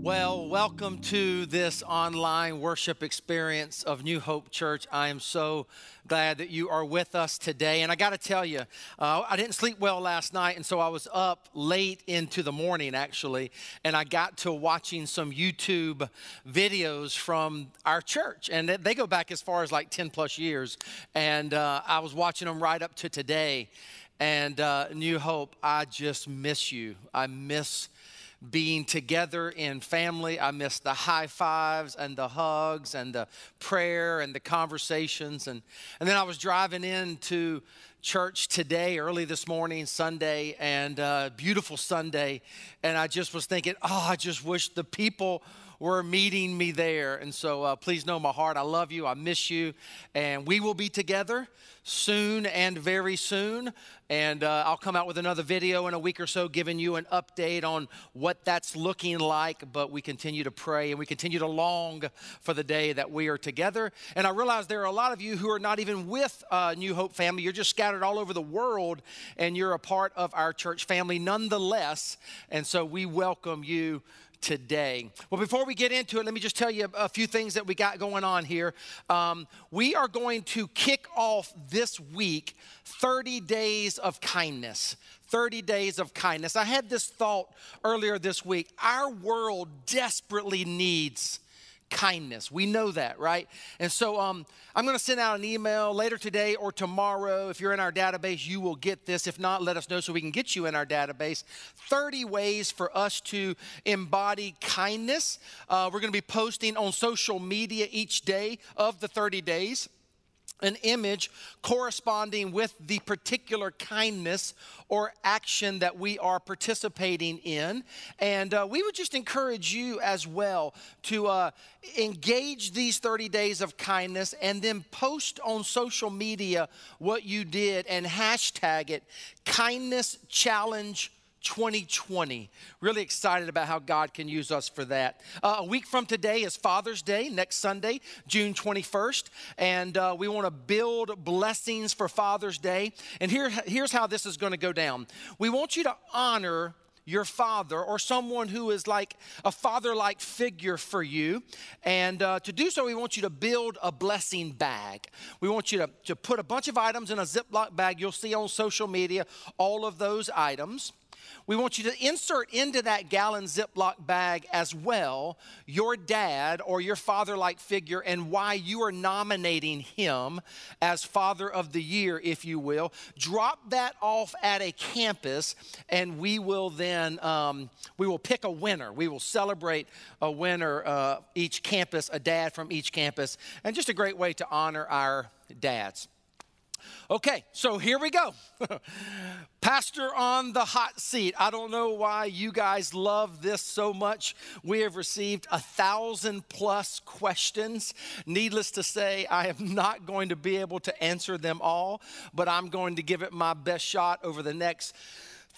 Well, welcome to this online worship experience of New Hope Church. I am so glad that you are with us today. And I got to tell you, uh, I didn't sleep well last night, and so I was up late into the morning actually, and I got to watching some YouTube videos from our church. And they go back as far as like 10 plus years. And uh, I was watching them right up to today. And uh, New Hope, I just miss you. I miss being together in family. I miss the high fives and the hugs and the prayer and the conversations. And, and then I was driving into church today, early this morning, Sunday, and uh, beautiful Sunday. And I just was thinking, oh, I just wish the people were meeting me there. And so uh, please know my heart. I love you. I miss you. And we will be together soon and very soon. And uh, I'll come out with another video in a week or so giving you an update on what that's looking like. But we continue to pray and we continue to long for the day that we are together. And I realize there are a lot of you who are not even with uh, New Hope family. You're just scattered all over the world and you're a part of our church family nonetheless. And so we welcome you today. Well, before we get into it, let me just tell you a few things that we got going on here. Um, we are going to kick off this week 30 days of kindness. 30 days of kindness. I had this thought earlier this week. Our world desperately needs kindness. We know that, right? And so um, I'm going to send out an email later today or tomorrow. If you're in our database, you will get this. If not, let us know so we can get you in our database. 30 ways for us to embody kindness. Uh, we're going to be posting on social media each day of the 30 days an image corresponding with the particular kindness or action that we are participating in. And uh, we would just encourage you as well to uh, engage these 30 days of kindness and then post on social media what you did and hashtag it kindness challenge 2020. Really excited about how God can use us for that. Uh, a week from today is Father's Day, next Sunday, June 21st. And uh, we want to build blessings for Father's Day. And here, here's how this is going to go down we want you to honor your father or someone who is like a father like figure for you. And uh, to do so, we want you to build a blessing bag. We want you to, to put a bunch of items in a Ziploc bag. You'll see on social media all of those items. We want you to insert into that gallon Ziploc bag as well your dad or your father like figure and why you are nominating him as Father of the Year, if you will. Drop that off at a campus, and we will then um, we will pick a winner. We will celebrate a winner uh, each campus, a dad from each campus, and just a great way to honor our dads. Okay, so here we go. Pastor on the hot seat. I don't know why you guys love this so much. We have received a thousand plus questions. Needless to say, I am not going to be able to answer them all, but I'm going to give it my best shot over the next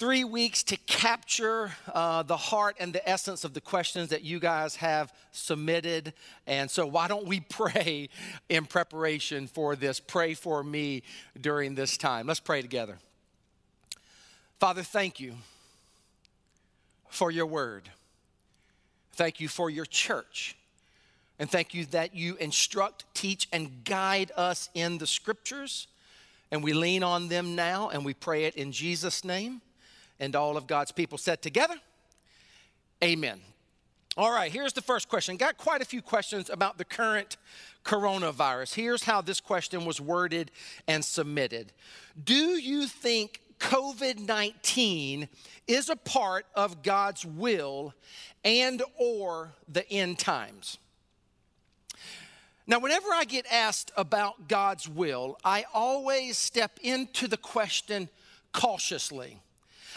three weeks to capture uh, the heart and the essence of the questions that you guys have submitted. And so, why don't we pray in preparation for this? Pray for me during this time. Let's pray together. Father, thank you for your word. Thank you for your church. And thank you that you instruct, teach, and guide us in the scriptures. And we lean on them now and we pray it in Jesus' name and all of God's people said together, Amen. All right, here's the first question. Got quite a few questions about the current coronavirus. Here's how this question was worded and submitted Do you think COVID 19 is a part of God's will and or the end times? Now, whenever I get asked about God's will, I always step into the question cautiously.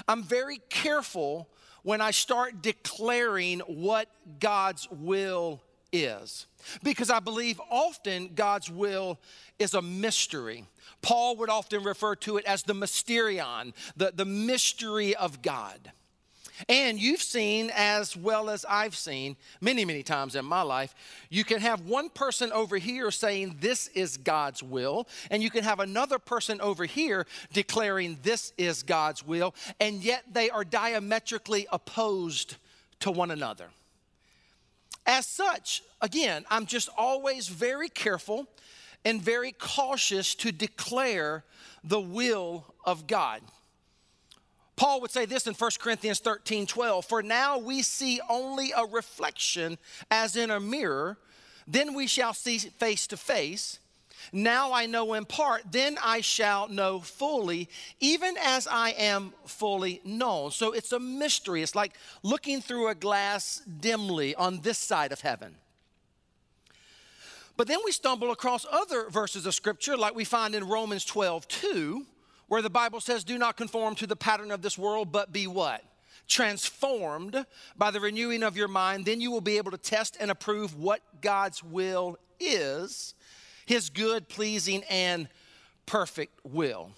I'm very careful when I start declaring what God's will is. Because I believe often God's will is a mystery. Paul would often refer to it as the mysterion, the, the mystery of God. And you've seen, as well as I've seen many, many times in my life, you can have one person over here saying, This is God's will, and you can have another person over here declaring, This is God's will, and yet they are diametrically opposed to one another. As such, again, I'm just always very careful and very cautious to declare the will of God. Paul would say this in 1 Corinthians 13 12 For now we see only a reflection as in a mirror, then we shall see face to face. Now I know in part, then I shall know fully, even as I am fully known. So it's a mystery. It's like looking through a glass dimly on this side of heaven. But then we stumble across other verses of scripture, like we find in Romans 12, 2, where the Bible says, Do not conform to the pattern of this world, but be what? Transformed by the renewing of your mind. Then you will be able to test and approve what God's will is his good, pleasing, and perfect will.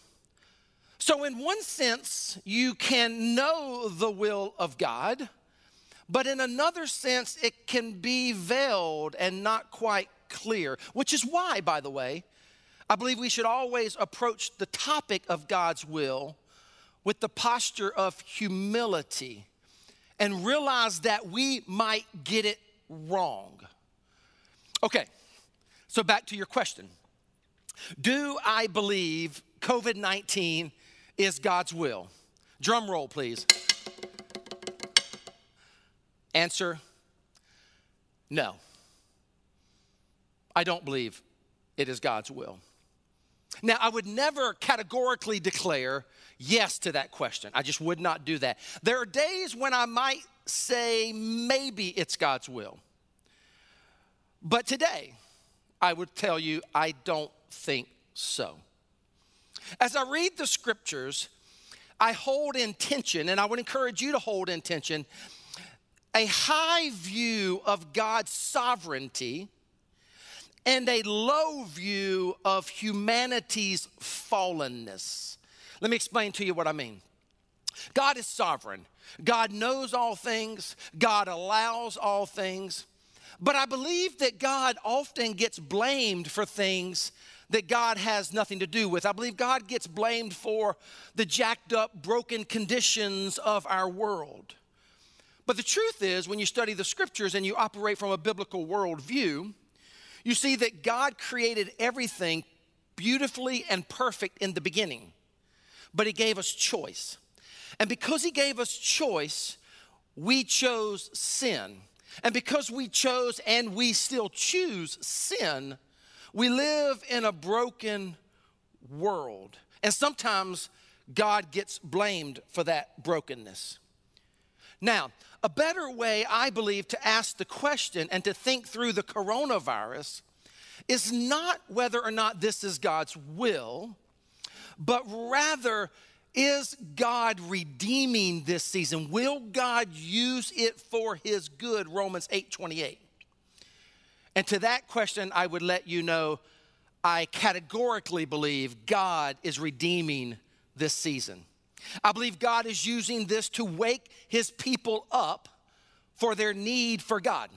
So, in one sense, you can know the will of God, but in another sense, it can be veiled and not quite clear, which is why, by the way, I believe we should always approach the topic of God's will with the posture of humility and realize that we might get it wrong. Okay, so, back to your question Do I believe COVID 19 is God's will? Drum roll, please. Answer no. I don't believe it is God's will. Now, I would never categorically declare yes to that question. I just would not do that. There are days when I might say maybe it's God's will. But today, I would tell you, I don't think so. As I read the scriptures, I hold intention, and I would encourage you to hold intention, a high view of God's sovereignty and a low view of humanity's fallenness. Let me explain to you what I mean. God is sovereign. God knows all things. God allows all things. But I believe that God often gets blamed for things that God has nothing to do with. I believe God gets blamed for the jacked up, broken conditions of our world. But the truth is, when you study the scriptures and you operate from a biblical worldview, you see that God created everything beautifully and perfect in the beginning, but He gave us choice. And because He gave us choice, we chose sin. And because we chose and we still choose sin, we live in a broken world. And sometimes God gets blamed for that brokenness. Now, a better way, I believe, to ask the question and to think through the coronavirus is not whether or not this is God's will, but rather is God redeeming this season? Will God use it for his good? Romans 8 28. And to that question, I would let you know I categorically believe God is redeeming this season. I believe God is using this to wake his people up for their need for God.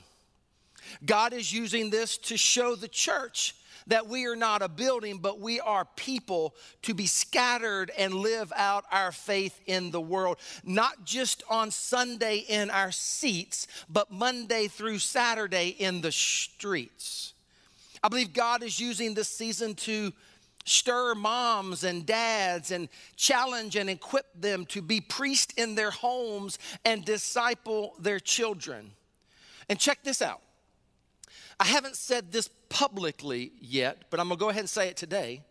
God is using this to show the church that we are not a building, but we are people to be scattered and live out our faith in the world, not just on Sunday in our seats, but Monday through Saturday in the streets. I believe God is using this season to stir moms and dads and challenge and equip them to be priests in their homes and disciple their children. And check this out I haven't said this publicly yet, but I'm gonna go ahead and say it today.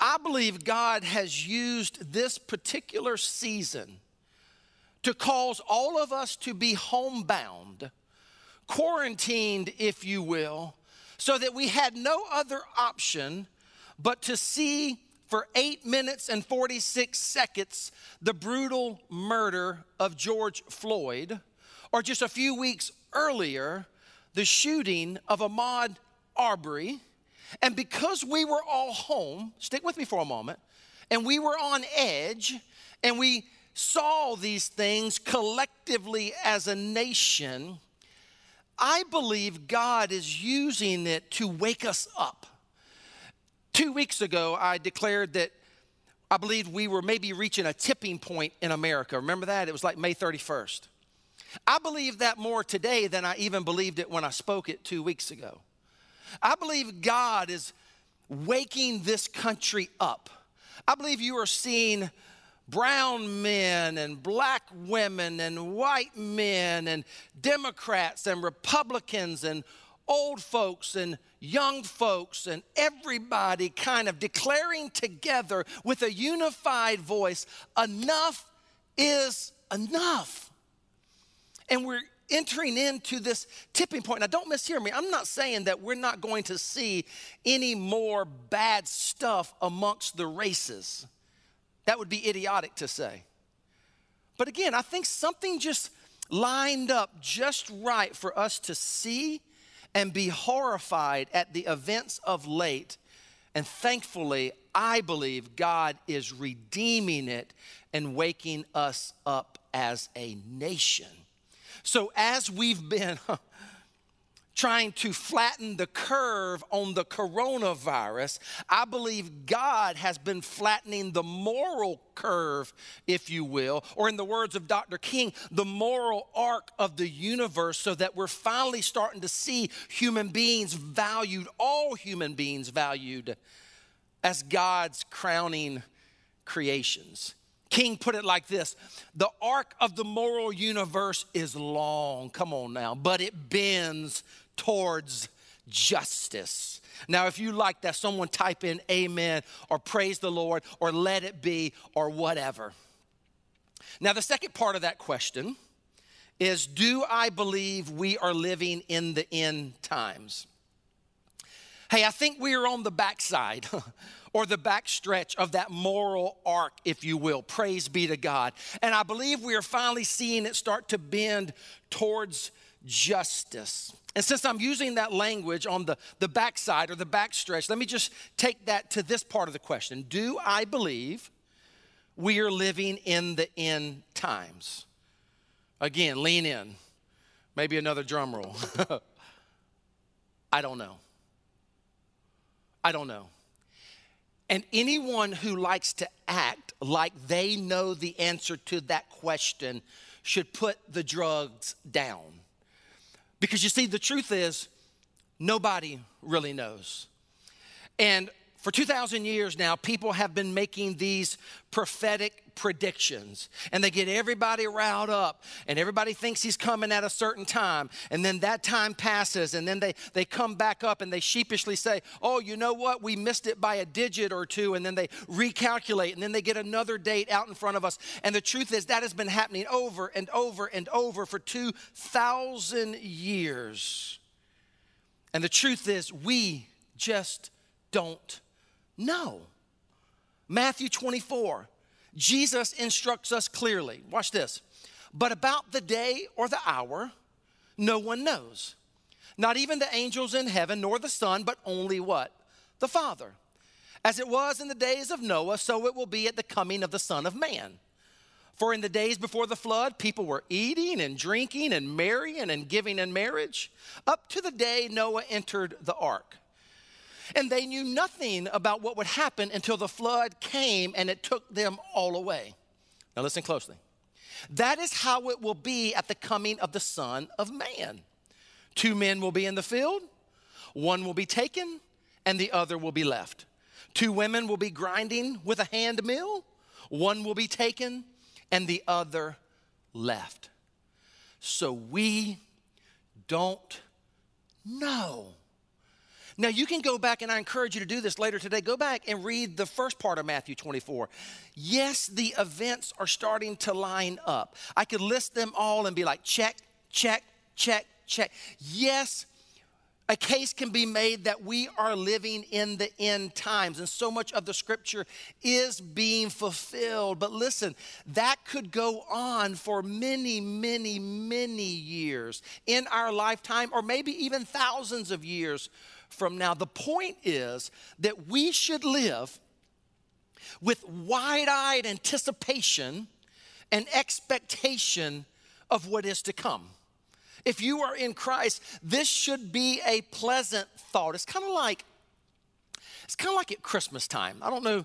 I believe God has used this particular season to cause all of us to be homebound, quarantined, if you will, so that we had no other option but to see for eight minutes and 46 seconds the brutal murder of George Floyd, or just a few weeks earlier, the shooting of Ahmaud Arbery. And because we were all home, stick with me for a moment, and we were on edge, and we saw these things collectively as a nation, I believe God is using it to wake us up. Two weeks ago, I declared that I believed we were maybe reaching a tipping point in America. Remember that? It was like May 31st. I believe that more today than I even believed it when I spoke it two weeks ago. I believe God is waking this country up. I believe you are seeing brown men and black women and white men and Democrats and Republicans and old folks and young folks and everybody kind of declaring together with a unified voice enough is enough. And we're entering into this tipping point. Now, don't mishear me. I'm not saying that we're not going to see any more bad stuff amongst the races. That would be idiotic to say. But again, I think something just lined up just right for us to see and be horrified at the events of late. And thankfully, I believe God is redeeming it and waking us up as a nation. So, as we've been trying to flatten the curve on the coronavirus, I believe God has been flattening the moral curve, if you will, or in the words of Dr. King, the moral arc of the universe, so that we're finally starting to see human beings valued, all human beings valued as God's crowning creations. King put it like this The arc of the moral universe is long, come on now, but it bends towards justice. Now, if you like that, someone type in amen or praise the Lord or let it be or whatever. Now, the second part of that question is Do I believe we are living in the end times? Hey, I think we are on the backside or the backstretch of that moral arc, if you will. Praise be to God. And I believe we are finally seeing it start to bend towards justice. And since I'm using that language on the, the backside or the backstretch, let me just take that to this part of the question Do I believe we are living in the end times? Again, lean in. Maybe another drum roll. I don't know. I don't know. And anyone who likes to act like they know the answer to that question should put the drugs down. Because you see, the truth is, nobody really knows. And for 2,000 years now, people have been making these prophetic predictions and they get everybody riled up and everybody thinks he's coming at a certain time and then that time passes and then they, they come back up and they sheepishly say oh you know what? We missed it by a digit or two and then they recalculate and then they get another date out in front of us. And the truth is that has been happening over and over and over for 2,000 years. And the truth is we just don't know Matthew 24 Jesus instructs us clearly. Watch this. But about the day or the hour, no one knows. Not even the angels in heaven, nor the Son, but only what? The Father. As it was in the days of Noah, so it will be at the coming of the Son of Man. For in the days before the flood, people were eating and drinking and marrying and giving in marriage, up to the day Noah entered the ark and they knew nothing about what would happen until the flood came and it took them all away. Now, listen closely. That is how it will be at the coming of the Son of Man. Two men will be in the field, one will be taken, and the other will be left. Two women will be grinding with a hand mill, one will be taken, and the other left. So we don't know. Now, you can go back, and I encourage you to do this later today. Go back and read the first part of Matthew 24. Yes, the events are starting to line up. I could list them all and be like, check, check, check, check. Yes, a case can be made that we are living in the end times, and so much of the scripture is being fulfilled. But listen, that could go on for many, many, many years in our lifetime, or maybe even thousands of years from now. The point is that we should live with wide eyed anticipation and expectation of what is to come. If you are in Christ, this should be a pleasant thought. It's kind of like It's kind of like at Christmas time. I don't know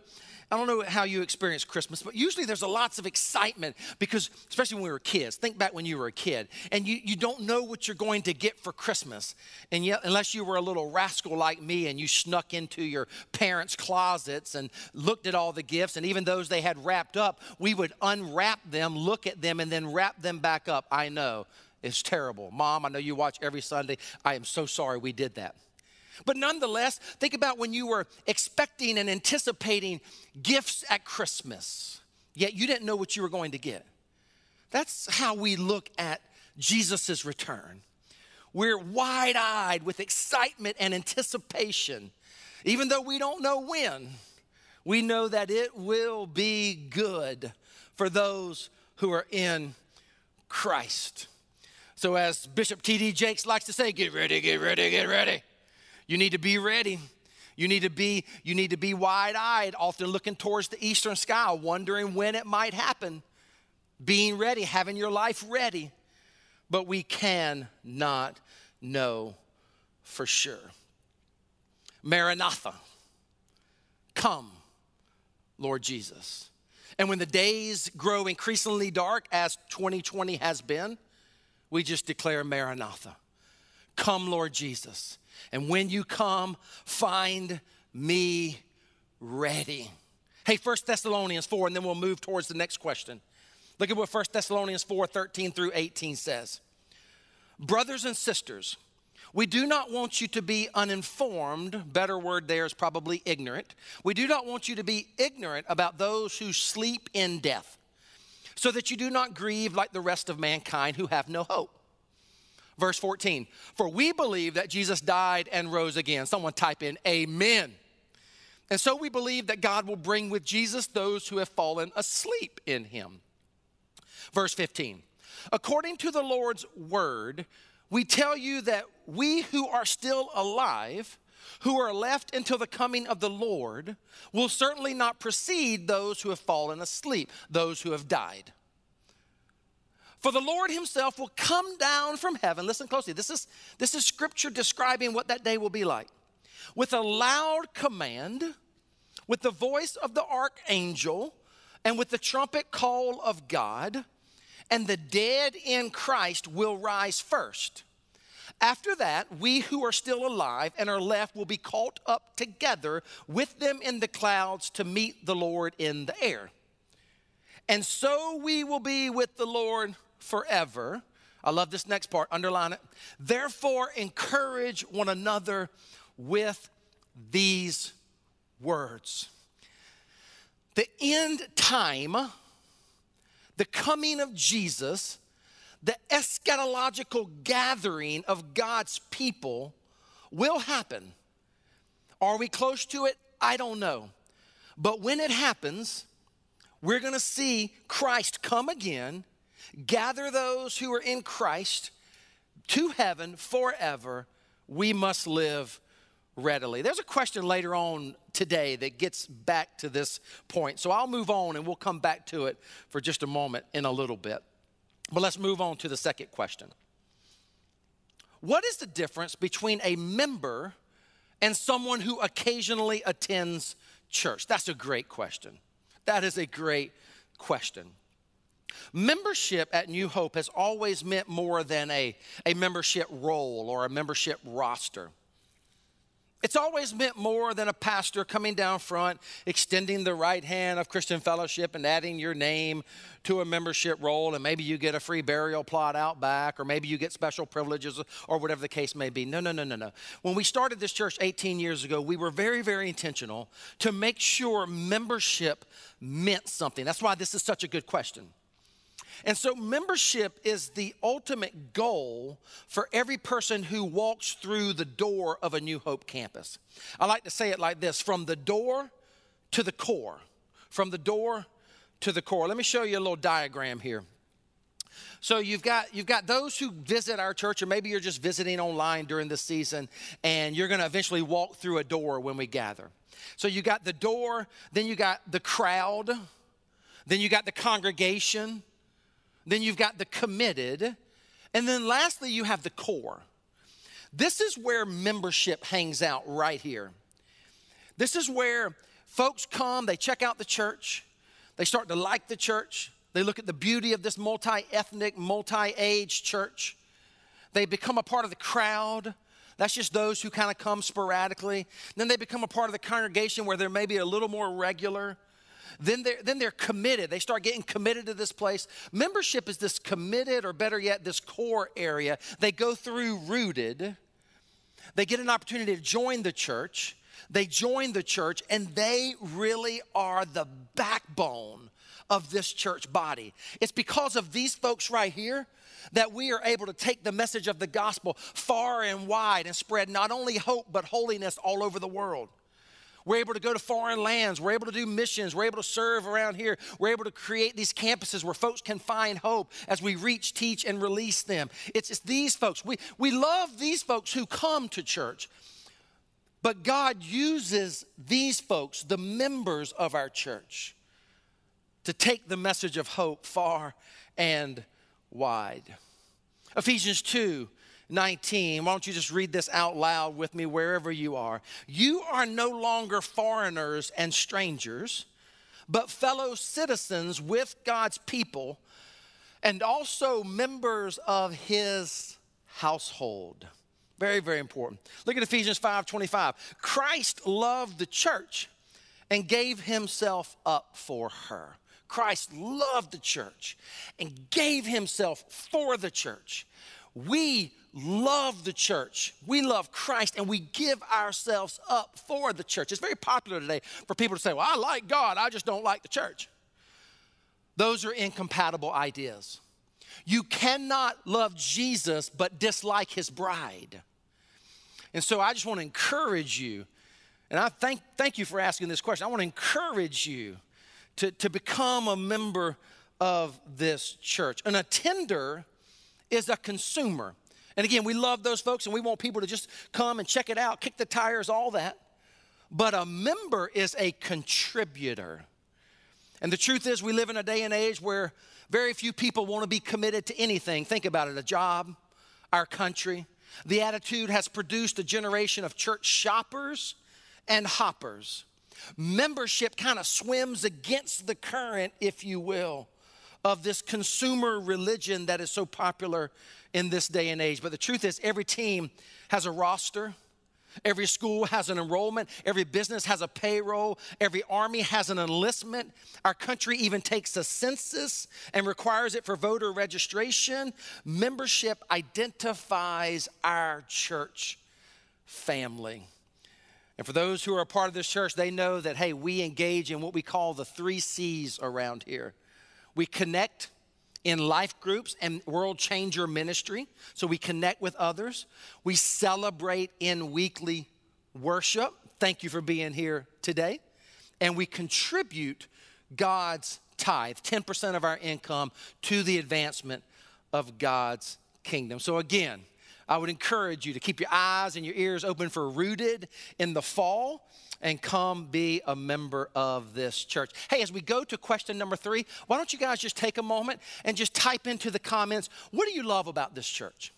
I don't know how you experience Christmas, but usually there's a lots of excitement because, especially when we were kids, think back when you were a kid, and you, you don't know what you're going to get for Christmas. And yet, unless you were a little rascal like me and you snuck into your parents' closets and looked at all the gifts, and even those they had wrapped up, we would unwrap them, look at them, and then wrap them back up. I know. It's terrible. Mom, I know you watch every Sunday. I am so sorry we did that. But nonetheless, think about when you were expecting and anticipating gifts at Christmas, yet you didn't know what you were going to get. That's how we look at Jesus' return. We're wide eyed with excitement and anticipation. Even though we don't know when, we know that it will be good for those who are in Christ. So, as Bishop T.D. Jakes likes to say, get ready, get ready, get ready. You need to be ready. You need to be, you need to be wide-eyed, often looking towards the eastern sky, wondering when it might happen. Being ready, having your life ready. But we can not know for sure. Maranatha, come, Lord Jesus. And when the days grow increasingly dark, as 2020 has been, we just declare Maranatha. Come, Lord Jesus. And when you come, find me ready. Hey, 1 Thessalonians 4, and then we'll move towards the next question. Look at what 1 Thessalonians 4 13 through 18 says. Brothers and sisters, we do not want you to be uninformed. Better word there is probably ignorant. We do not want you to be ignorant about those who sleep in death, so that you do not grieve like the rest of mankind who have no hope. Verse 14, for we believe that Jesus died and rose again. Someone type in, Amen. And so we believe that God will bring with Jesus those who have fallen asleep in him. Verse 15, according to the Lord's word, we tell you that we who are still alive, who are left until the coming of the Lord, will certainly not precede those who have fallen asleep, those who have died. For the Lord himself will come down from heaven. Listen closely. This is, this is scripture describing what that day will be like. With a loud command, with the voice of the archangel, and with the trumpet call of God, and the dead in Christ will rise first. After that, we who are still alive and are left will be caught up together with them in the clouds to meet the Lord in the air. And so we will be with the Lord forever. I love this next part, underline it. Therefore, encourage one another with these words. The end time, the coming of Jesus, the eschatological gathering of God's people will happen. Are we close to it? I don't know. But when it happens, we're to see Christ come again gather those who are in Christ to heaven forever, we must live readily. There's a question later on today that gets back to this point. So I'll move on and we'll come back to it for just a moment in a little bit. But let's move on to the second question. What is the difference between a member and someone who occasionally attends church? That's a great question. That is a great question. Membership at New Hope has always meant more than a, a membership roll or a membership roster. It's always meant more than a pastor coming down front, extending the right hand of Christian fellowship and adding your name to a membership roll, and maybe you get a free burial plot out back, or maybe you get special privileges, or whatever the case may be. No, no, no, no, no. When we started this church 18 years ago, we were very, very intentional to make sure membership meant something. That's why this is such a good question. And so, membership is the ultimate goal for every person who walks through the door of a New Hope campus. I like to say it like this from the door to the core. From the door to the core. Let me show you a little diagram here. So you've got you've got those who visit our church, or maybe you're just visiting online during this season, and you're going to eventually walk through a door when we gather. So you got the door, then you got the crowd, then you got the congregation, then you've got the committed. And then lastly, you have the core. This is where membership hangs out right here. This is where folks come, they check out the church, they start to like the church, they look at the beauty of this multi ethnic, multi age church. They become a part of the crowd. That's just those who kind of come sporadically. Then they become a part of the congregation where they're maybe a little more regular. Then they're, then they're committed. They start getting committed to this place. Membership is this committed, or better yet, this core area. They go through rooted. They get an opportunity to join the church. They join the church, and they really are the backbone of this church body. It's because of these folks right here that we are able to take the message of the gospel far and wide and spread not only hope but holiness all over the world. We're able to go to foreign lands. We're able to do missions. We're able to serve around here. We're able to create these campuses where folks can find hope as we reach, teach, and release them. It's, it's these folks. We, we love these folks who come to church. But God uses these folks, the members of our church, to take the message of hope far and wide. Ephesians 2 19. Why don't you just read this out loud with me wherever you are? You are no longer foreigners and strangers, but fellow citizens with God's people and also members of his household. Very, very important. Look at Ephesians 5 25. Christ loved the church and gave himself up for her. Christ loved the church and gave himself for the church. We love the church. We love Christ and we give ourselves up for the church. It's very popular today for people to say, Well, I like God, I just don't like the church. Those are incompatible ideas. You cannot love Jesus but dislike his bride. And so I just want to encourage you, and I thank, thank you for asking this question. I want to encourage you to, to become a member of this church. An attender is a consumer. And again, we love those folks and we want people to just come and check it out, kick the tires, all that. But a member is a contributor. And the truth is, we live in a day and age where very few people want to be committed to anything. Think about it a job, our country. The attitude has produced a generation of church shoppers and hoppers. Membership kind of swims against the current, if you will, of this consumer religion that is so popular in this day and age. But the truth is, every team has a roster. Every school has an enrollment. Every business has a payroll. Every army has an enlistment. Our country even takes a census and requires it for voter registration. Membership identifies our church family. And for those who are a part of this church, they know that, hey, we engage in what we call the three C's around here. We connect in life groups and world changer ministry, so we connect with others. We celebrate in weekly worship. Thank you for being here today. And we contribute God's tithe, 10% of our income, to the advancement of God's kingdom. So, again, I would encourage you to keep your eyes and your ears open for Rooted in the fall and come be a member of this church. Hey, as we go to question number three, why don't you guys just take a moment and just type into the comments what do you love about this church?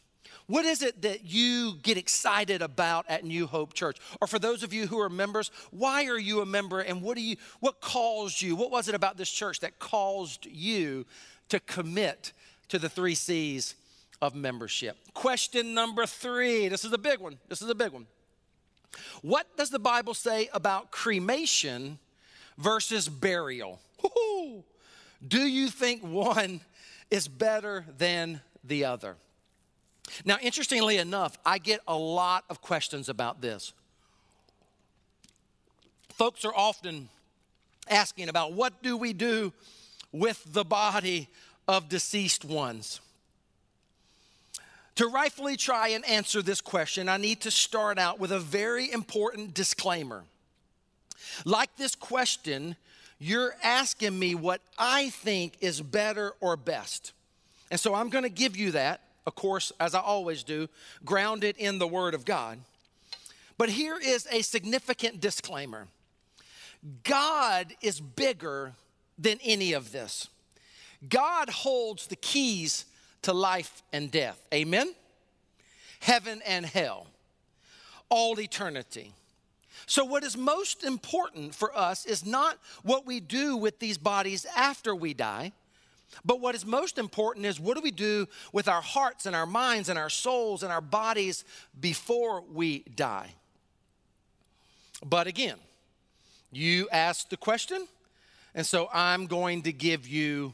What is it that you get excited about at New Hope Church? Or for those of you who are members, why are you a member and what do you what caused you? What was it about this church that caused you to commit to the 3 Cs of membership. Question number three this is a big one. This is a big one. What does the Bible say about cremation versus burial? Woo-hoo. Do you think one is better than the other? Now, interestingly enough, I get a lot of questions about this. Folks are often asking about what do we do with the body of deceased ones? To rightfully try and answer this question, I need to start out with a very important disclaimer. Like this question, you're asking me what I think is better or best. And so I'm going to give you that, of course, as I always do, grounded in the Word of God. But here is a significant disclaimer God is bigger than any of this. God holds the keys to life and death. Amen? Heaven and hell, all eternity. So, what is most important for us is not what we do with these bodies after we die, but what is most important is what do we do with our hearts and our minds and our souls and our bodies before we die? But again, you asked the question, and so I'm going to give you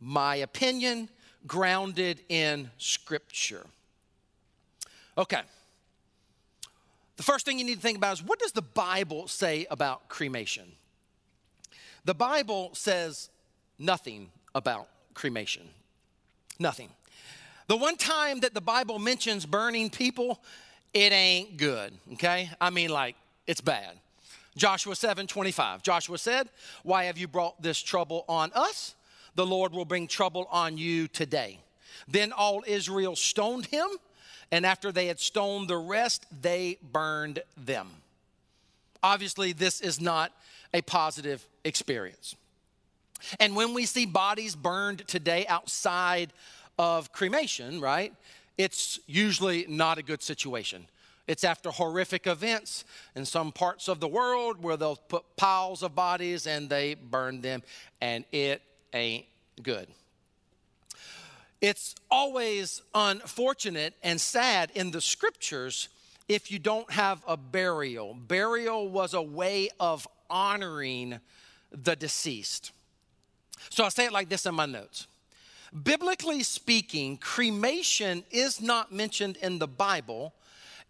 my opinion grounded in Scripture. Okay. The first thing you need to think about is what does the Bible say about cremation? The Bible says nothing about cremation. Nothing. The one time that the Bible mentions burning people, it ain't good, okay? I mean, like, it's bad. Joshua 7 25. Joshua said, Why have you brought this trouble on us? The Lord will bring trouble on you today. Then all Israel stoned him, and after they had stoned the rest, they burned them. Obviously, this is not a positive experience. And when we see bodies burned today outside of cremation, right, it's usually not a good situation. It's after horrific events in some parts of the world where they'll put piles of bodies and they burn them, and it ain't good. It's always unfortunate and sad in the scriptures if you don't have a burial. Burial was a way of honoring the deceased. So I'll say it like this in my notes. Biblically speaking, cremation is not mentioned in the Bible,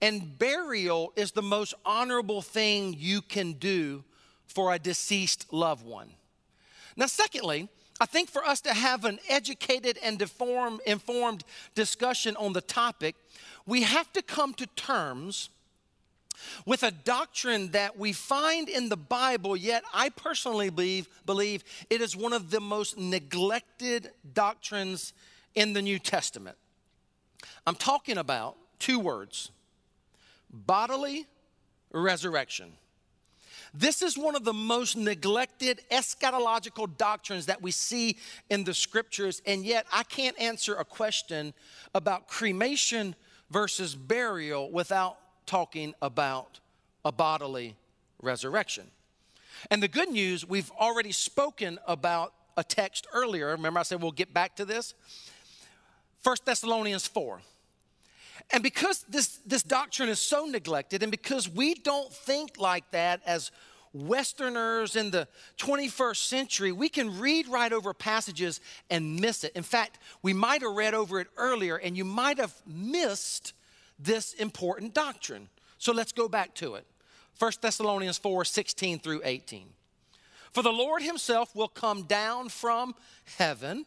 and burial is the most honorable thing you can do for a deceased loved one. Now, secondly, I think for us to have an educated and deformed, informed discussion on the topic, we have to come to terms with a doctrine that we find in the Bible, yet I personally believe, believe it is one of the most neglected doctrines in the New Testament. I'm talking about two words bodily resurrection. This is one of the most neglected eschatological doctrines that we see in the scriptures, and yet I can't answer a question about cremation versus burial without talking about a bodily resurrection. And the good news, we've already spoken about a text earlier. Remember, I said we'll get back to this? 1 Thessalonians 4. And because this, this doctrine is so neglected, and because we don't think like that as Westerners in the 21st century, we can read right over passages and miss it. In fact, we might have read over it earlier and you might have missed this important doctrine. So let's go back to it. 1 Thessalonians 4 16 through 18. For the Lord himself will come down from heaven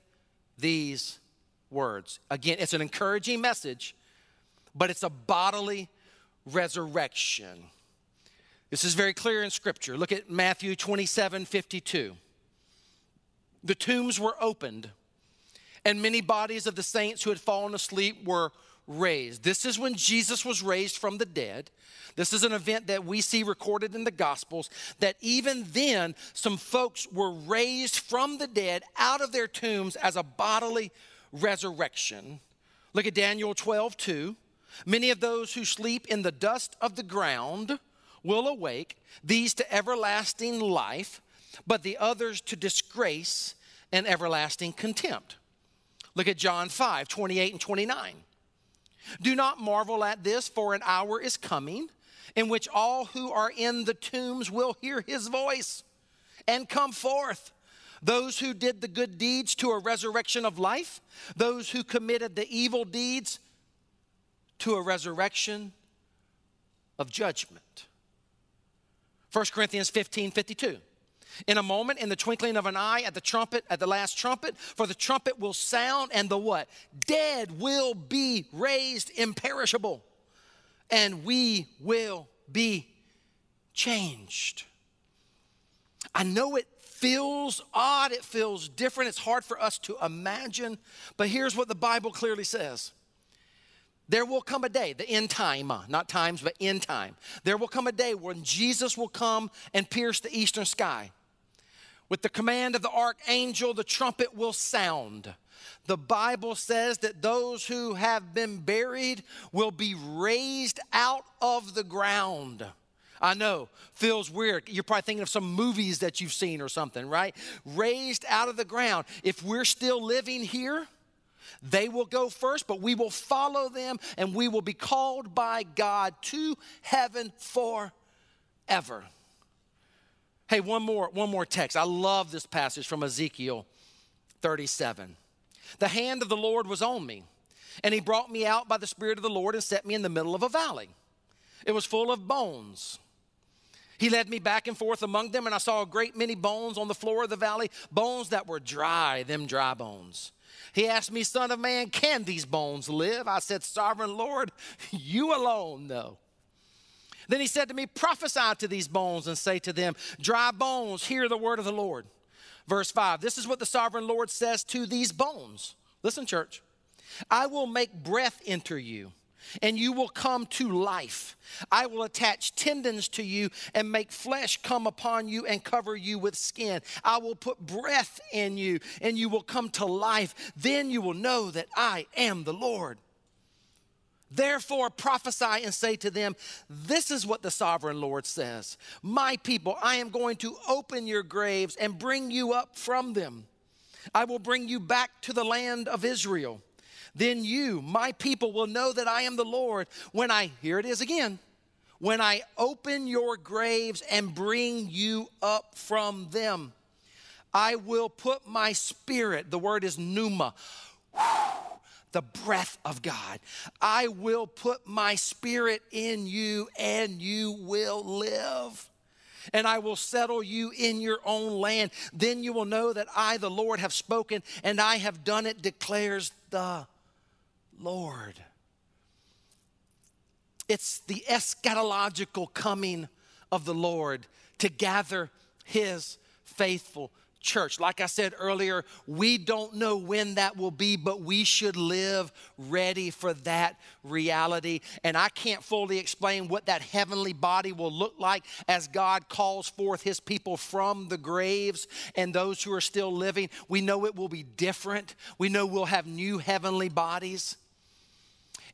these words. Again, it's an encouraging message, but it's a bodily resurrection. This is very clear in Scripture. Look at Matthew 27 52. The tombs were opened, and many bodies of the saints who had fallen asleep were raised. This is when Jesus was raised from the dead. This is an event that we see recorded in the Gospels that even then, some folks were raised from the dead out of their tombs as a bodily resurrection. Look at Daniel 12, 2. Many of those who sleep in the dust of the ground will awake, these to everlasting life, but the others to disgrace and everlasting contempt. Look at John 5 28 and 29. Do not marvel at this, for an hour is coming in which all who are in the tombs will hear his voice and come forth. Those who did the good deeds to a resurrection of life, those who committed the evil deeds to a resurrection of judgment. 1 Corinthians 15 52. In a moment, in the twinkling of an eye, at the trumpet, at the last trumpet, for the trumpet will sound, and the what? Dead will be raised imperishable, and we will be changed. I know it feels odd, it feels different, it's hard for us to imagine, but here's what the Bible clearly says. There will come a day, the end time, uh, not times, but end time. There will come a day when Jesus will come and pierce the eastern sky. With the command of the archangel, the trumpet will sound. The Bible says that those who have been buried will be raised out of the ground. I know, feels weird. You're probably thinking of some movies that you've seen or something, right? Raised out of the ground. If we're still living here, they will go first, but we will follow them and we will be called by God to heaven forever. Hey, one more, one more text. I love this passage from Ezekiel 37. The hand of the Lord was on me, and he brought me out by the Spirit of the Lord and set me in the middle of a valley. It was full of bones. He led me back and forth among them, and I saw a great many bones on the floor of the valley, bones that were dry, them dry bones. He asked me, Son of man, can these bones live? I said, Sovereign Lord, you alone know. Then he said to me, Prophesy to these bones and say to them, Dry bones, hear the word of the Lord. Verse 5 This is what the sovereign Lord says to these bones. Listen, church. I will make breath enter you and you will come to life. I will attach tendons to you and make flesh come upon you and cover you with skin. I will put breath in you and you will come to life. Then you will know that I am the Lord. Therefore, prophesy and say to them, This is what the sovereign Lord says My people, I am going to open your graves and bring you up from them. I will bring you back to the land of Israel. Then you, my people, will know that I am the Lord when I, here it is again, when I open your graves and bring you up from them. I will put my spirit, the word is pneuma, the breath of God. I will put my spirit in you and you will live. And I will settle you in your own land. Then you will know that I, the Lord, have spoken and I have done it, declares the Lord. It's the eschatological coming of the Lord to gather his faithful church. Like I said earlier, we don't know when that will be, but we should live ready for that reality. And I can't fully explain what that heavenly body will look like as God calls forth his people from the graves and those who are still living. We know it will be different, we know we'll have new heavenly bodies.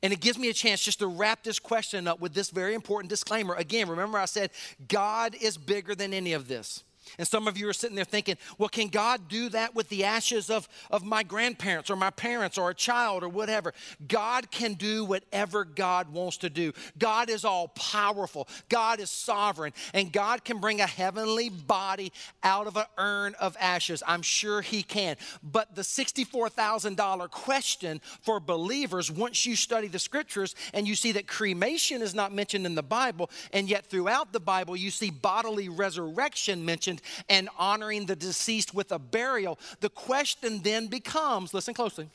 And it gives me a chance just to wrap this question up with this very important disclaimer. Again, remember I said God is bigger than any of this. And some of you are sitting there thinking, well, can God do that with the ashes of, of my grandparents or my parents or a child or whatever? God can do whatever God wants to do. God is all powerful, God is sovereign, and God can bring a heavenly body out of an urn of ashes. I'm sure He can. But the $64,000 question for believers, once you study the scriptures and you see that cremation is not mentioned in the Bible, and yet throughout the Bible you see bodily resurrection mentioned and honoring the deceased with a burial, the question then becomes listen closely.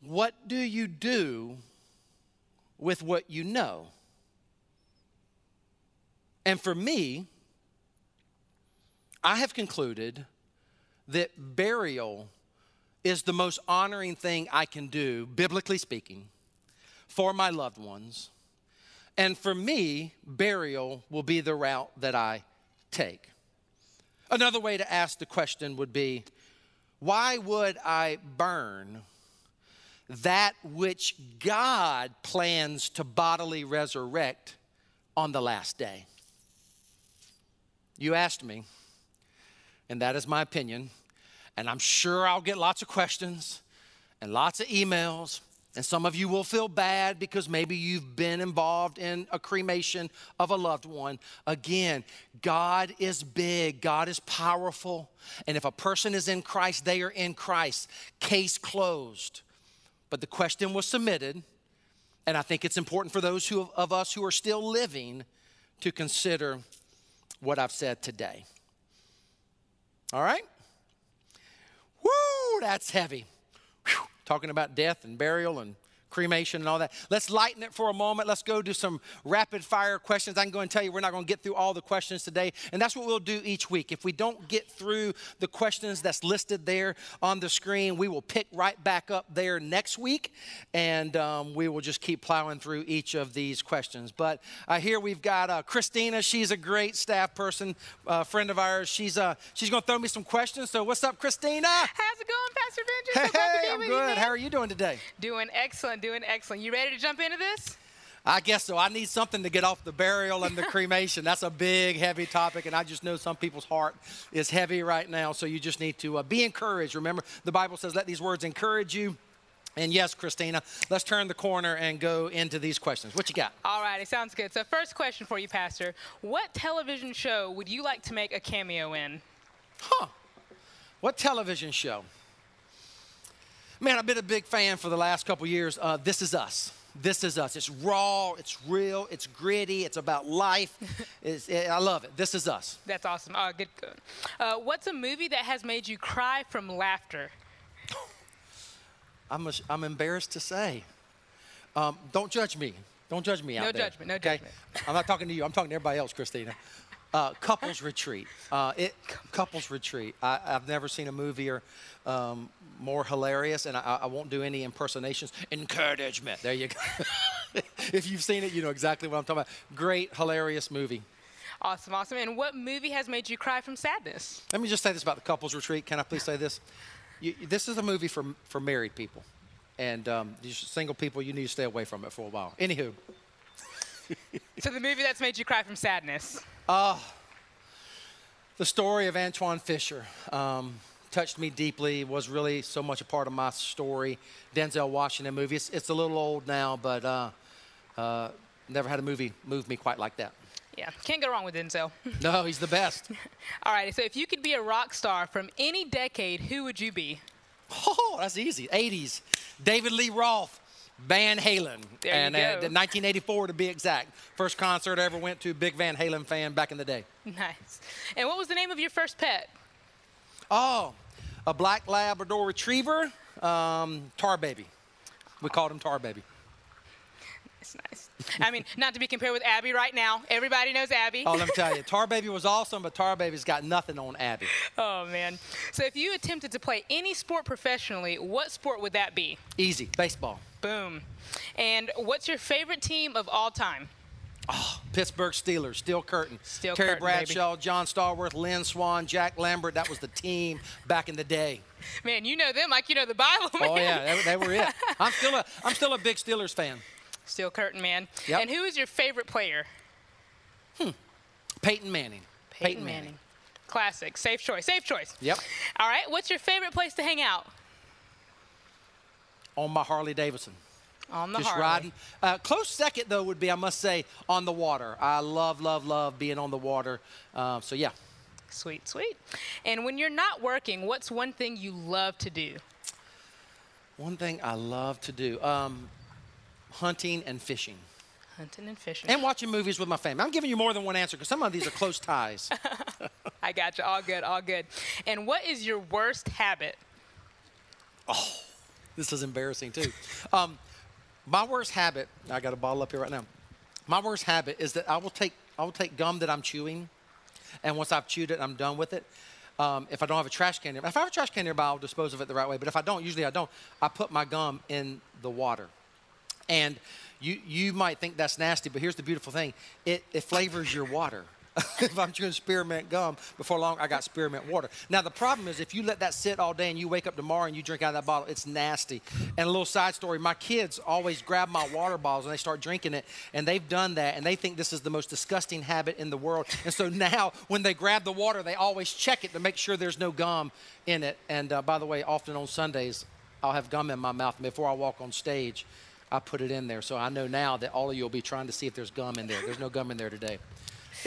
What do you do with what you know? And for me, I have concluded that burial is the most honoring thing I can do, biblically speaking, for my loved ones. And for me, burial will be the route that I take? Another way to ask the question would be why would I burn that which God plans to bodily resurrect on the last day? You asked me, and that is my opinion. And I'm sure I'll get lots of questions and lots of emails and some of you will feel bad because maybe you've been involved in a cremation of a loved one. Again, God is big, God is powerful. And if a person is in Christ, they are in Christ. Case closed. But the question was submitted, and I think it's important for those who, of us who are still living to consider what I've said today. All right? Woo, that's heavy talking about death and burial and cremation and all that. Let's lighten it for a moment. Let's go do some rapid fire questions. I can go and tell you we're not going to get through all the questions today, and that's what we'll do each week. If we don't get through the questions that's listed there on the screen, we will pick right back up there next week, and um, we will just keep plowing through each of these questions. But uh, here we've got uh, Christina. She's a great staff person, uh, friend of ours. She's uh, she's going to throw me some questions. So what's up, Christina? How's it going, Pastor Benjamin? So hey, I'm good. You, How are you doing today? Doing excellent. Doing excellent. You ready to jump into this? I guess so. I need something to get off the burial and the cremation. That's a big, heavy topic, and I just know some people's heart is heavy right now. So you just need to uh, be encouraged. Remember, the Bible says, "Let these words encourage you." And yes, Christina, let's turn the corner and go into these questions. What you got? All right, it sounds good. So, first question for you, Pastor. What television show would you like to make a cameo in? Huh. What television show? Man, I've been a big fan for the last couple years. Uh, this is Us. This is Us. It's raw, it's real, it's gritty, it's about life. it's, it, I love it. This is Us. That's awesome. Oh, good. good. Uh, what's a movie that has made you cry from laughter? I'm, a, I'm embarrassed to say. Um, don't judge me. Don't judge me no out there. No judgment. No okay? judgment. I'm not talking to you. I'm talking to everybody else, Christina. Uh, couples retreat. Uh, it couples retreat. I, have never seen a movie or um, more hilarious, and I, I, won't do any impersonations. Encouragement. There you go. if you've seen it, you know exactly what I'm talking about. Great, hilarious movie. Awesome, awesome. And what movie has made you cry from sadness? Let me just say this about the couples retreat. Can I please say this? You, this is a movie for for married people, and um, single people. You need to stay away from it for a while. Anywho. so the movie that's made you cry from sadness. Uh, the story of Antwone Fisher um, touched me deeply, was really so much a part of my story. Denzel Washington movie. It's, it's a little old now, but uh, uh, never had a movie move me quite like that. Yeah, can't go wrong with Denzel. no, he's the best. All right, so if you could be a rock star from any decade, who would you be? Oh, that's easy. 80s. David Lee Roth. Van Halen. There and. Uh, 1984 to be exact. First concert I ever went to, big Van Halen fan back in the day. Nice. And what was the name of your first pet? Oh, a black Labrador retriever, um, Tar Baby. We called him Tar Baby. That's nice. I mean, not to be compared with Abby right now. Everybody knows Abby. Oh, let me tell you, Tar Baby was awesome, but Tar Baby's got nothing on Abby. Oh, man. So if you attempted to play any sport professionally, what sport would that be? Easy, baseball. Boom. And what's your favorite team of all time? Oh, Pittsburgh Steelers, Steel Curtain. Steel Terry Curtain, Bradshaw, baby. John Stallworth, Lynn Swann, Jack Lambert. That was the team back in the day. Man, you know them like you know the Bible, man. Oh, yeah, they, they were it. I'm still, a, I'm still a big Steelers fan. Steel Curtain, man. Yep. And who is your favorite player? Hmm. Peyton Manning. Peyton, Peyton Manning. Manning. Classic. Safe choice. Safe choice. Yep. All right. What's your favorite place to hang out? On my Harley Davidson. On the Just Harley. riding. Uh, close second, though, would be, I must say, on the water. I love, love, love being on the water. Uh, so, yeah. Sweet, sweet. And when you're not working, what's one thing you love to do? One thing I love to do um, hunting and fishing. Hunting and fishing. And watching movies with my family. I'm giving you more than one answer because some of these are close ties. I got you. All good, all good. And what is your worst habit? Oh, this is embarrassing too. Um, my worst habit, I got a bottle up here right now. My worst habit is that I will take I will take gum that I'm chewing, and once I've chewed it, I'm done with it. Um, if I don't have a trash can, if I have a trash can nearby, I'll dispose of it the right way. But if I don't, usually I don't. I put my gum in the water, and you you might think that's nasty, but here's the beautiful thing: it it flavors your water. if I'm chewing spearmint gum, before long I got spearmint water. Now the problem is if you let that sit all day and you wake up tomorrow and you drink out of that bottle, it's nasty. And a little side story: my kids always grab my water bottles and they start drinking it, and they've done that, and they think this is the most disgusting habit in the world. And so now when they grab the water, they always check it to make sure there's no gum in it. And uh, by the way, often on Sundays I'll have gum in my mouth before I walk on stage. I put it in there. So I know now that all of you will be trying to see if there's gum in there. There's no gum in there today.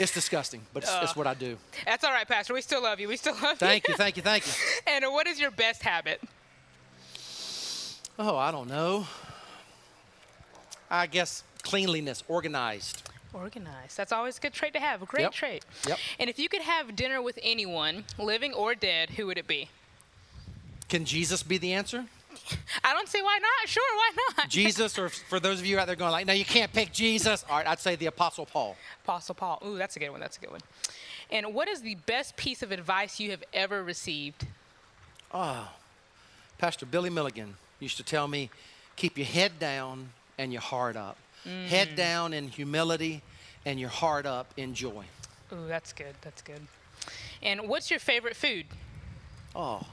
It's disgusting, but it's, uh, it's, what I do. That's all right, Pastor. We still love you. We still love you. thank you. Thank you. Thank you. and what is your best habit? Oh, I don't know. I guess cleanliness, organized. Organized. That's always a good trait to have. A great yep. trait. Yep. And if you could have dinner with anyone, living or dead, who would it be? Can Jesus be the answer? I don't see why not. Sure, why not? Jesus, or for those of you out there going like, no, you can't pick Jesus. All right, I'd say the Apostle Paul. Apostle Paul. Ooh, that's a good one. That's a good one. And what is the best piece of advice you have ever received? Oh, Pastor Billy Milligan used to tell me, keep your head down and your heart up. Head mm. down in humility and your heart up in joy. Ooh, that's good. That's good. And what's your favorite food? Oh,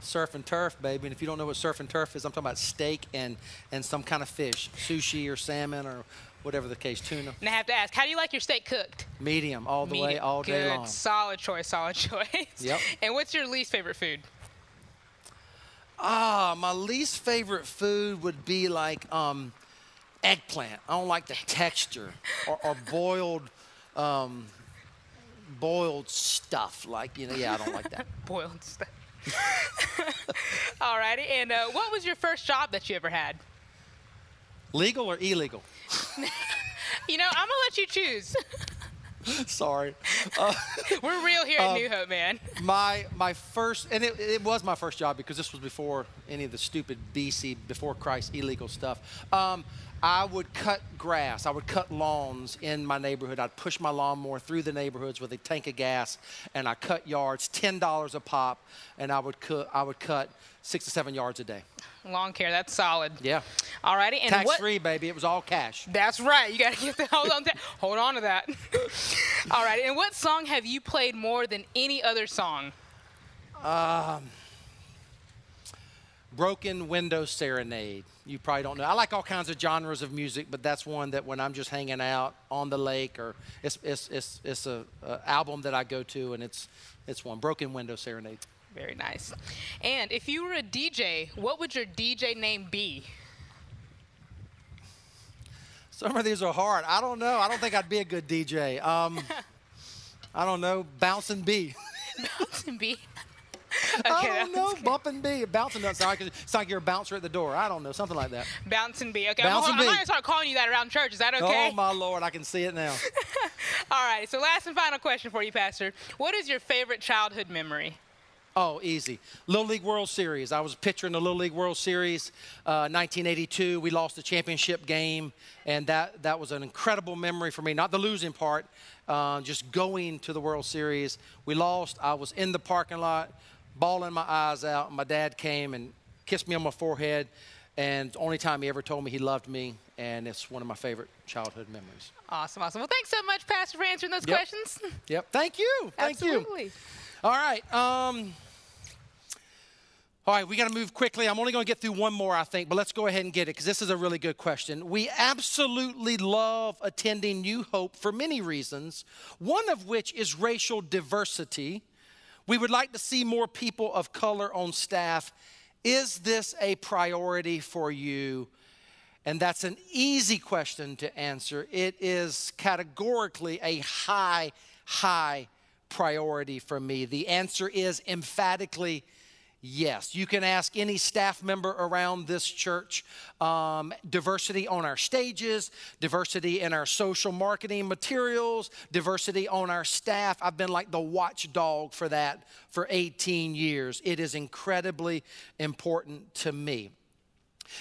surf and turf, baby. And if you don't know what surf and turf is, I'm talking about steak and, and some kind of fish, sushi or salmon or whatever the case, tuna. And I have to ask, how do you like your steak cooked? Medium, all the way, Medium. all day Good. long. Solid choice. Solid choice. Yep. And what's your least favorite food? Ah, my least favorite food would be like um, eggplant. I don't like the texture or, or boiled, um, boiled stuff. Like you know, yeah, I don't like that. Boiled stuff. Alrighty. And uh, what was your first job that you ever had? Legal or illegal? You know, I'm gonna let you choose. Sorry. We're real here at New Hope, man. My my first, and it, it was my first job because this was before any of the stupid BC, before Christ illegal stuff. Um, I would cut grass. I would cut lawns in my neighborhood. I'd push my lawnmower through the neighborhoods with a tank of gas, and I cut yards, ten dollars a pop, and I would cut I would cut six to seven yards a day. Lawn care, that's solid. Yeah, Alrighty. And tax what? free, baby. It was all cash. That's right. You gotta get the hold on. To, hold on to that. Alrighty. And what song have you played more than any other song? Um, Broken Window Serenade. You probably don't know. I like all kinds of genres of music, but that's one that when I'm just hanging out on the lake, or it's it's it's, it's a, a album that I go to, and it's it's one Broken Window Serenade. Very nice. And if you were a DJ, what would your DJ name be? Some of these are hard. I don't know. I don't think I'd be a good DJ. Um, I don't know. Bouncing B. Bouncing B. I Okay, don't know. good. Bumping B. Bouncing like, it's like you're a bouncer at the door. I don't know. Something like that. Bouncing B. Okay, I'm, I'm gonna start calling you that around church. Is that okay? Oh my lord, I can see it now. All right. So last and final question for you, Pastor. What is your favorite childhood memory? Oh, easy. Little League World Series. I was a pitcher in the Little League World Series, uh, 1982. We lost the championship game, and that, that was an incredible memory for me. Not the losing part, uh, just going to the World Series. We lost. I was in the parking lot, bawling my eyes out. My dad came and kissed me on my forehead, and the only time he ever told me he loved me, and it's one of my favorite childhood memories. Awesome, awesome. Well, thanks so much, Pastor, for answering those Yep. questions. Yep. Thank you. Thank you. Absolutely. All right. Um, all right, we got to move quickly. I'm only going to get through one more, I think, but let's go ahead and get it because this is a really good question. We absolutely love attending New Hope for many reasons, one of which is racial diversity. We would like to see more people of color on staff. Is this a priority for you? And that's an easy question to answer. It is categorically a high, high priority for me. The answer is emphatically yes. You can ask any staff member around this church. Um, diversity on our stages, diversity in our social marketing materials, diversity on our staff. I've been like the watchdog for that for 18 years. It is incredibly important to me.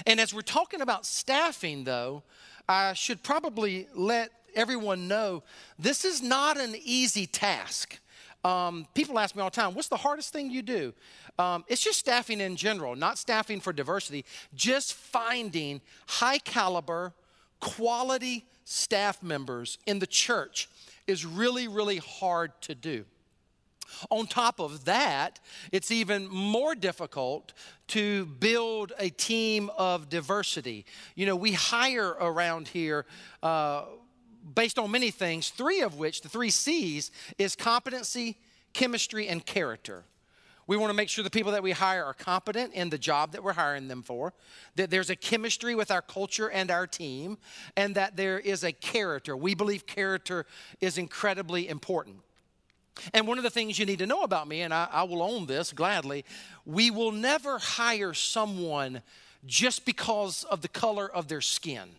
And as we're talking about staffing, though, I should probably let everyone know this is not an easy task. Um, people ask me all the time, what's the hardest thing you do? Um, it's just staffing in general, not staffing for diversity, just finding high caliber, quality staff members in the church is really, really hard to do. On top of that, it's even more difficult to build a team of diversity. You know, we hire around here uh, based on many things, three of which, the three C's, is competency, chemistry, and character. We want to make sure the people that we hire are competent in the job that we're hiring them for, that there's a chemistry with our culture and our team, and that there is a character. We believe character is incredibly important. And one of the things you need to know about me, and I, I, will own this gladly, we will never hire someone just because of the color of their skin.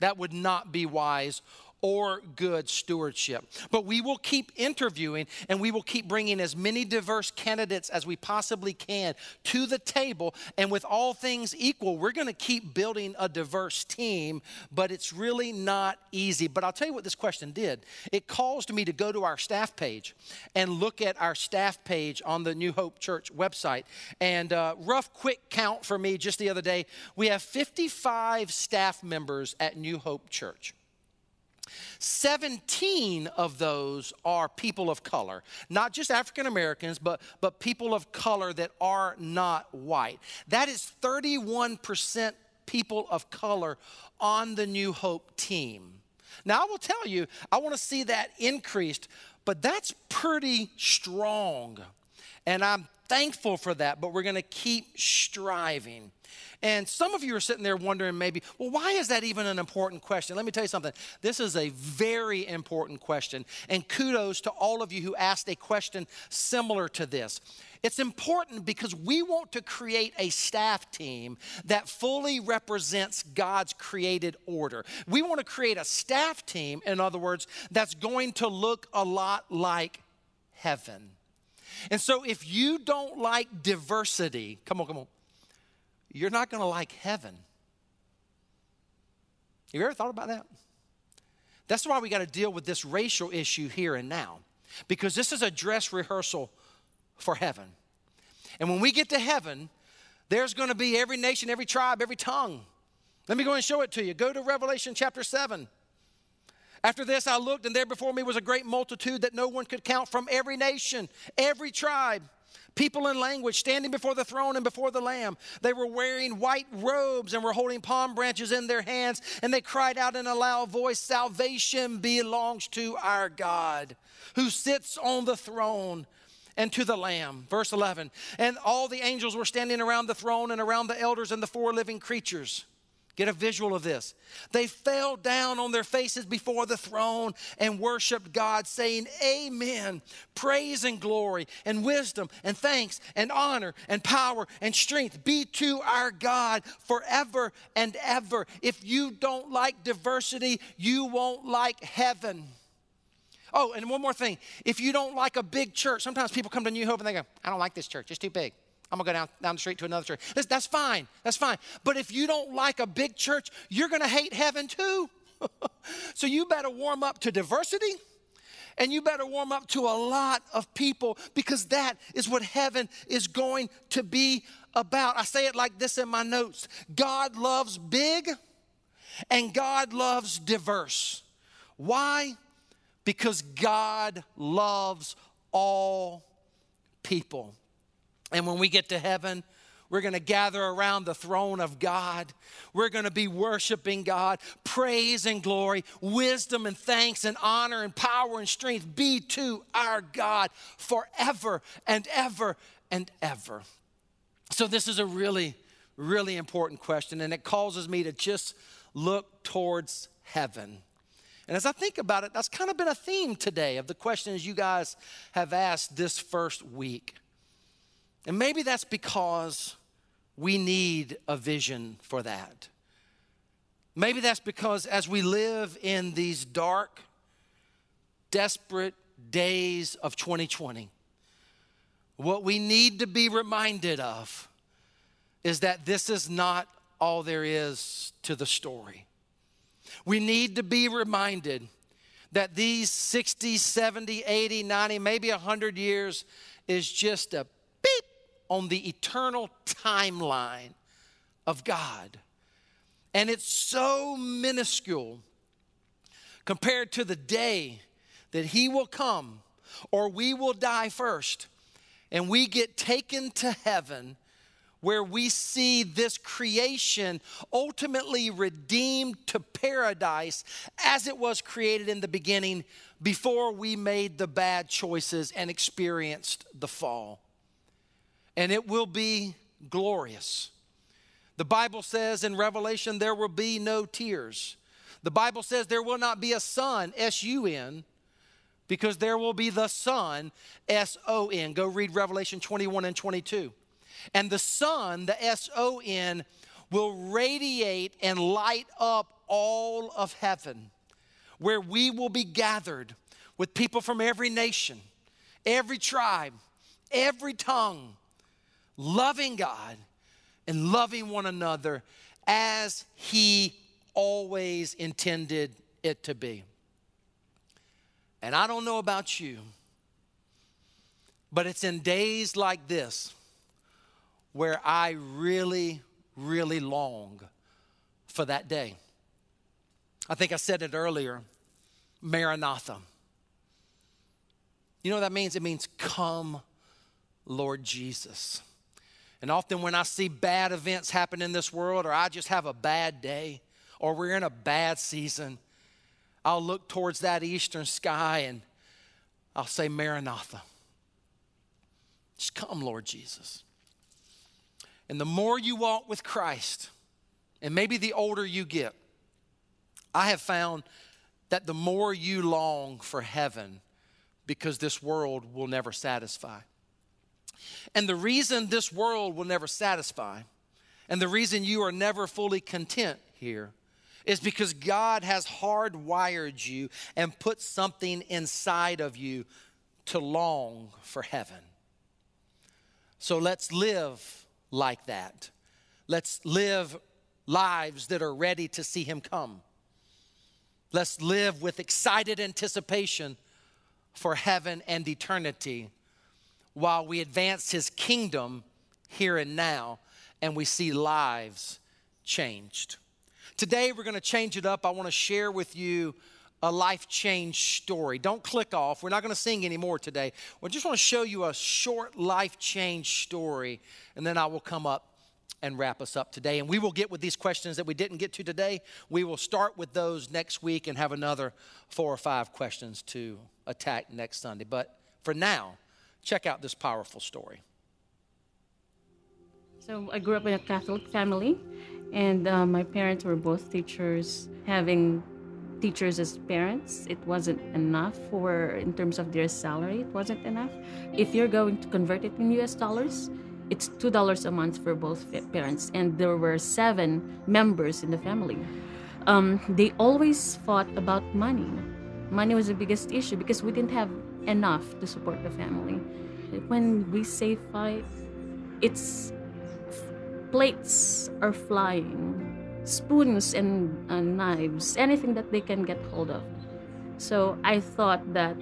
That would not be wise or good stewardship. But we will keep interviewing and we will keep bringing as many diverse candidates as we possibly can to the table. And with all things equal, we're going to keep building a diverse team, but it's really not easy. But I'll tell you what this question did it caused me to go to our staff page and look at our staff page on the New Hope Church website. And uh, rough, quick count for me just the other day, we have 55 staff members at New Hope Church. 17 of those are people of color, not just African Americans, but, but people of color that are not white. That is 31% people of color on the New Hope team. Now, I will tell you, I want to see that increased, but that's pretty strong. And I'm thankful for that, but we're going to keep striving. And some of you are sitting there wondering maybe, well, why is that even an important question? Let me tell you something. This is a very important question. And kudos to all of you who asked a question similar to this. It's important because we want to create a staff team that fully represents God's created order. We want to create a staff team, in other words, that's going to look a lot like heaven. And so if you don't like diversity, come on, come on you're not going to like heaven. Have you ever thought about that? That's why we got to deal with this racial issue here and now, because this is a dress rehearsal for heaven. And when we get to heaven, there's going to be every nation, every tribe, every tongue. Let me go and show it to you. Go to Revelation chapter 7. After this, I looked, and there before me was a great multitude that no one could count from every nation, every tribe people and language standing before the throne and before the Lamb. They were wearing white robes and were holding palm branches in their hands, and they cried out in a loud voice Salvation belongs to our God who sits on the throne and to the Lamb. Verse 11. And all the angels were standing around the throne and around the elders and the four living creatures. Get a visual of this. They fell down on their faces before the throne and worshiped God, saying, Amen. Praise and glory and wisdom and thanks and honor and power and strength be to our God forever and ever. If you don't like diversity, you won't like heaven. Oh, and one more thing. If you don't like a big church, sometimes people come to New Hope and they go, I don't like this church, it's too big. I'm gonna go down, down the street to another church. That's, that's fine. That's fine. But if you don't like a big church, you're gonna hate heaven too. so you better warm up to diversity and you better warm up to a lot of people because that is what heaven is going to be about. I say it like this in my notes God loves big and God loves diverse. Why? Because God loves all people. And when we get to heaven, we're going to gather around the throne of God. We're going to be worshiping God. Praise and glory, wisdom and thanks and honor and power and strength be to our God forever and ever and ever. So, this is a really, really important question, and it causes me to just look towards heaven. And as I think about it, that's kind of been a theme today of the questions you guys have asked this first week. And maybe that's because we need a vision for that. Maybe that's because as we live in these dark, desperate days of 2020, what we need to be reminded of is that this is not all there is to the story. We need to be reminded that these 60, 70, 80, 90, maybe 100 years is just a on the eternal timeline of God. And it's so minuscule compared to the day that He will come or we will die first and we get taken to heaven where we see this creation ultimately redeemed to paradise as it was created in the beginning before we made the bad choices and experienced the fall and it will be glorious. The Bible says in Revelation, there will be no tears. The Bible says there will not be a sun, S U N, because there will be the sun, S O N. Go read Revelation 21 and 22. And the sun, the S O N, will radiate and light up all of heaven. where we will be gathered with people from every nation, every tribe, every tongue, loving God and loving one another as He always intended it to be. And I don't know about you, but it's in days like this where I really, really long for that day. I think I said it earlier Maranatha. You know what that means? It means, Come, Lord Jesus. And often when I see bad events happen in this world, or I just have a bad day, or we're in a bad season, I'll look towards that eastern sky and I'll say, Maranatha. Just come, Lord Jesus. And the more you walk with Christ, and maybe the older you get, I have found that the more you long for heaven, because this world will never satisfy. And the reason this world will never satisfy, and the reason you are never fully content here, is because God has hardwired you and put something inside of you to long for heaven. So let's live like that. Let's live lives that are ready to see Him come. Let's live with excited anticipation for heaven and eternity while we advance His kingdom here and now and we see lives changed. Today, we're going to change it up. I want to share with you a life change story. Don't click off. We're not going to sing anymore today. We just want to show you a short life change story, and then I will come up and wrap us up today. And we will get with these questions that we didn't get to today. We will start with those next week and have another four or five questions to attack next Sunday. But for now, check out this powerful story. So I grew up in a Catholic family, and uh, my parents were both teachers. Having teachers as parents, it wasn't enough for in terms of their salary. It wasn't enough. If you're going to convert it in U.S. dollars, it's two dollars a month for both parents, and there were seven members in the family. Um, they always fought about money. Money was the biggest issue because we didn't have enough to support the family. When we say fight, it's plates are flying, spoons and uh, knives, anything that they can get hold of. So I thought that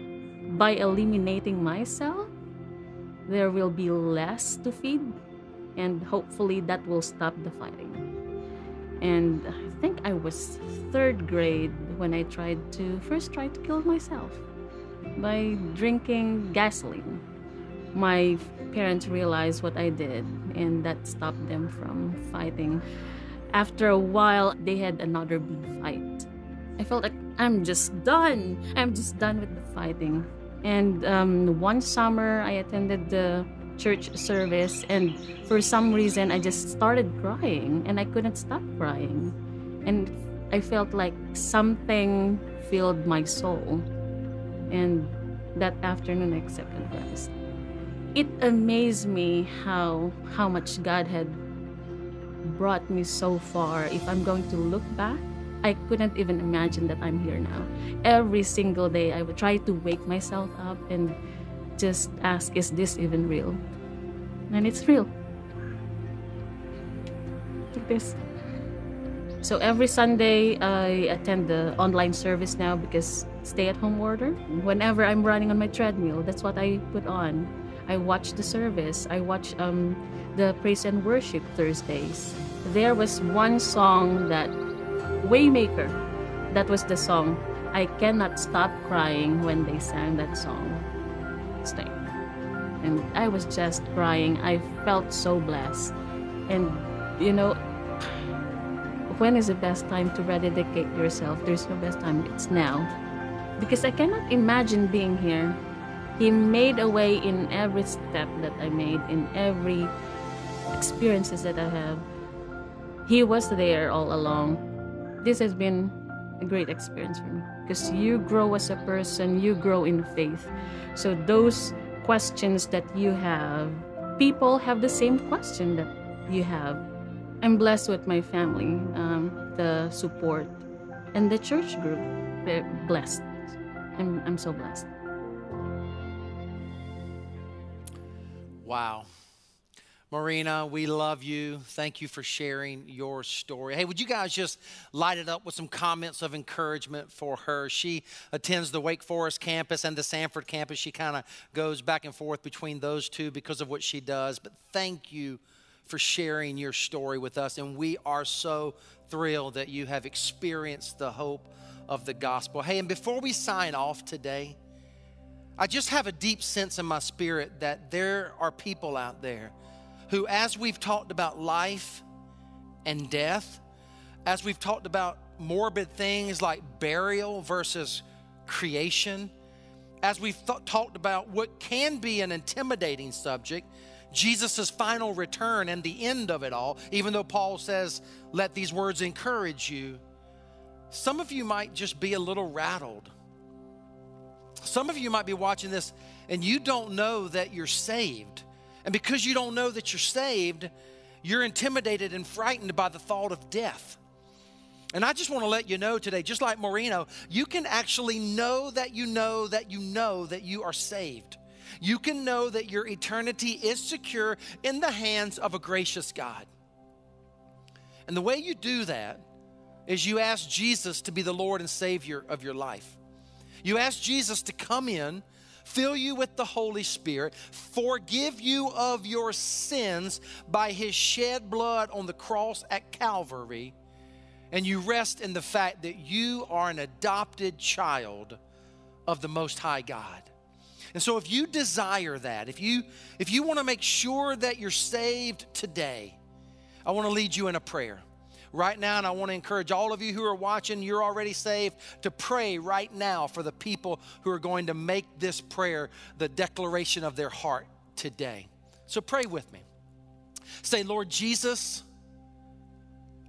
by eliminating myself, there will be less to feed, and hopefully that will stop the fighting. And I think I was third grade when I tried to first try to kill myself by drinking gasoline. My parents realized what I did, and that stopped them from fighting. After a while, they had another big fight. I felt like I'm just done. I'm just done with the fighting. And um, one summer, I attended the church service, and for some reason, I just started crying, and I couldn't stop crying. And I felt like something filled my soul. And that afternoon, I accepted Christ. It amazed me how how much God had brought me so far. If I'm going to look back, I couldn't even imagine that I'm here now. Every single day, I would try to wake myself up and just ask, is this even real? And it's real. Like this. So every Sunday, I attend the online service now because stay at home order. Whenever I'm running on my treadmill, that's what I put on. I watch the service. I watch um, the praise and worship Thursdays. There was one song that Waymaker. That was the song. I cannot stop crying when they sang that song. Stay. And I was just crying. I felt so blessed. And you know, when is the best time to rededicate yourself? There's no best time. It's now. Because I cannot imagine being here. He made a way in every step that I made, in every experiences that I have. He was there all along this has been a great experience for me because you grow as a person, you grow in faith. So those questions that you have, people have the same question that you have. I'm blessed with my family, um, the support, and the church group. They're blessed. I'm, I'm so blessed. Wow. Marina, we love you. Thank you for sharing your story. Hey, would you guys just light it up with some comments of encouragement for her? She attends the Wake Forest campus and the Sanford campus. She kind of goes back and forth between those two because of what she does. But thank you for sharing your story with us. And we are so thrilled that you have experienced the hope of the gospel. Hey, and before we sign off today, I just have a deep sense in my spirit that there are people out there who, as we've talked about life and death, as we've talked about morbid things like burial versus cremation, as we've th- talked about what can be an intimidating subject, Jesus' final return and the end of it all, even though Paul says, let these words encourage you, some of you might just be a little rattled. Some of you might be watching this and you don't know that you're saved. And because you don't know that you're saved, you're intimidated and frightened by the thought of death. And I just want to let you know today, just like Moreno, you can actually know that you know that you know that you are saved. You can know that your eternity is secure in the hands of a gracious God. And the way you do that is you ask Jesus to be the Lord and Savior of your life. You ask Jesus to come in fill you with the Holy Spirit, forgive you of your sins by his shed blood on the cross at Calvary, and you rest in the fact that you are an adopted child of the Most High God. And so if you desire that, if you if you want to make sure that you're saved today, I want to lead you in a prayer right now, and I want to encourage all of you who are watching, you're already saved, to pray right now for the people who are going to make this prayer the declaration of their heart today. So pray with me. Say, Lord Jesus,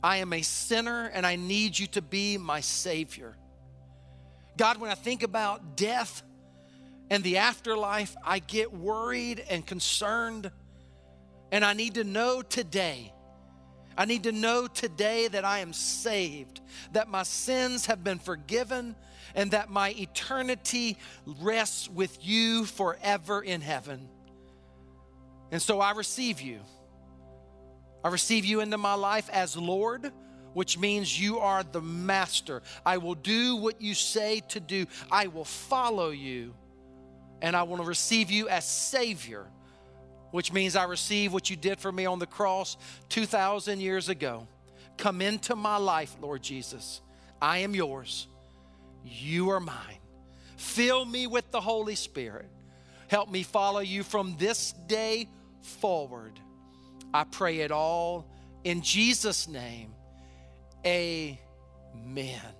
I am a sinner and I need you to be my Savior. God, when I think about death and the afterlife, I get worried and concerned. And I need to know today I need to know today that I am saved, that my sins have been forgiven, and that my eternity rests with you forever in heaven. And so I receive you. I receive you into my life as Lord, which means you are the master. I will do what you say to do, I will follow you, and I want to receive you as Savior which means I receive what you did for me on the cross 2,000 years ago. Come into my life, Lord Jesus. I am yours. You are mine. Fill me with the Holy Spirit. Help me follow you from this day forward. I pray it all in Jesus' name. Amen.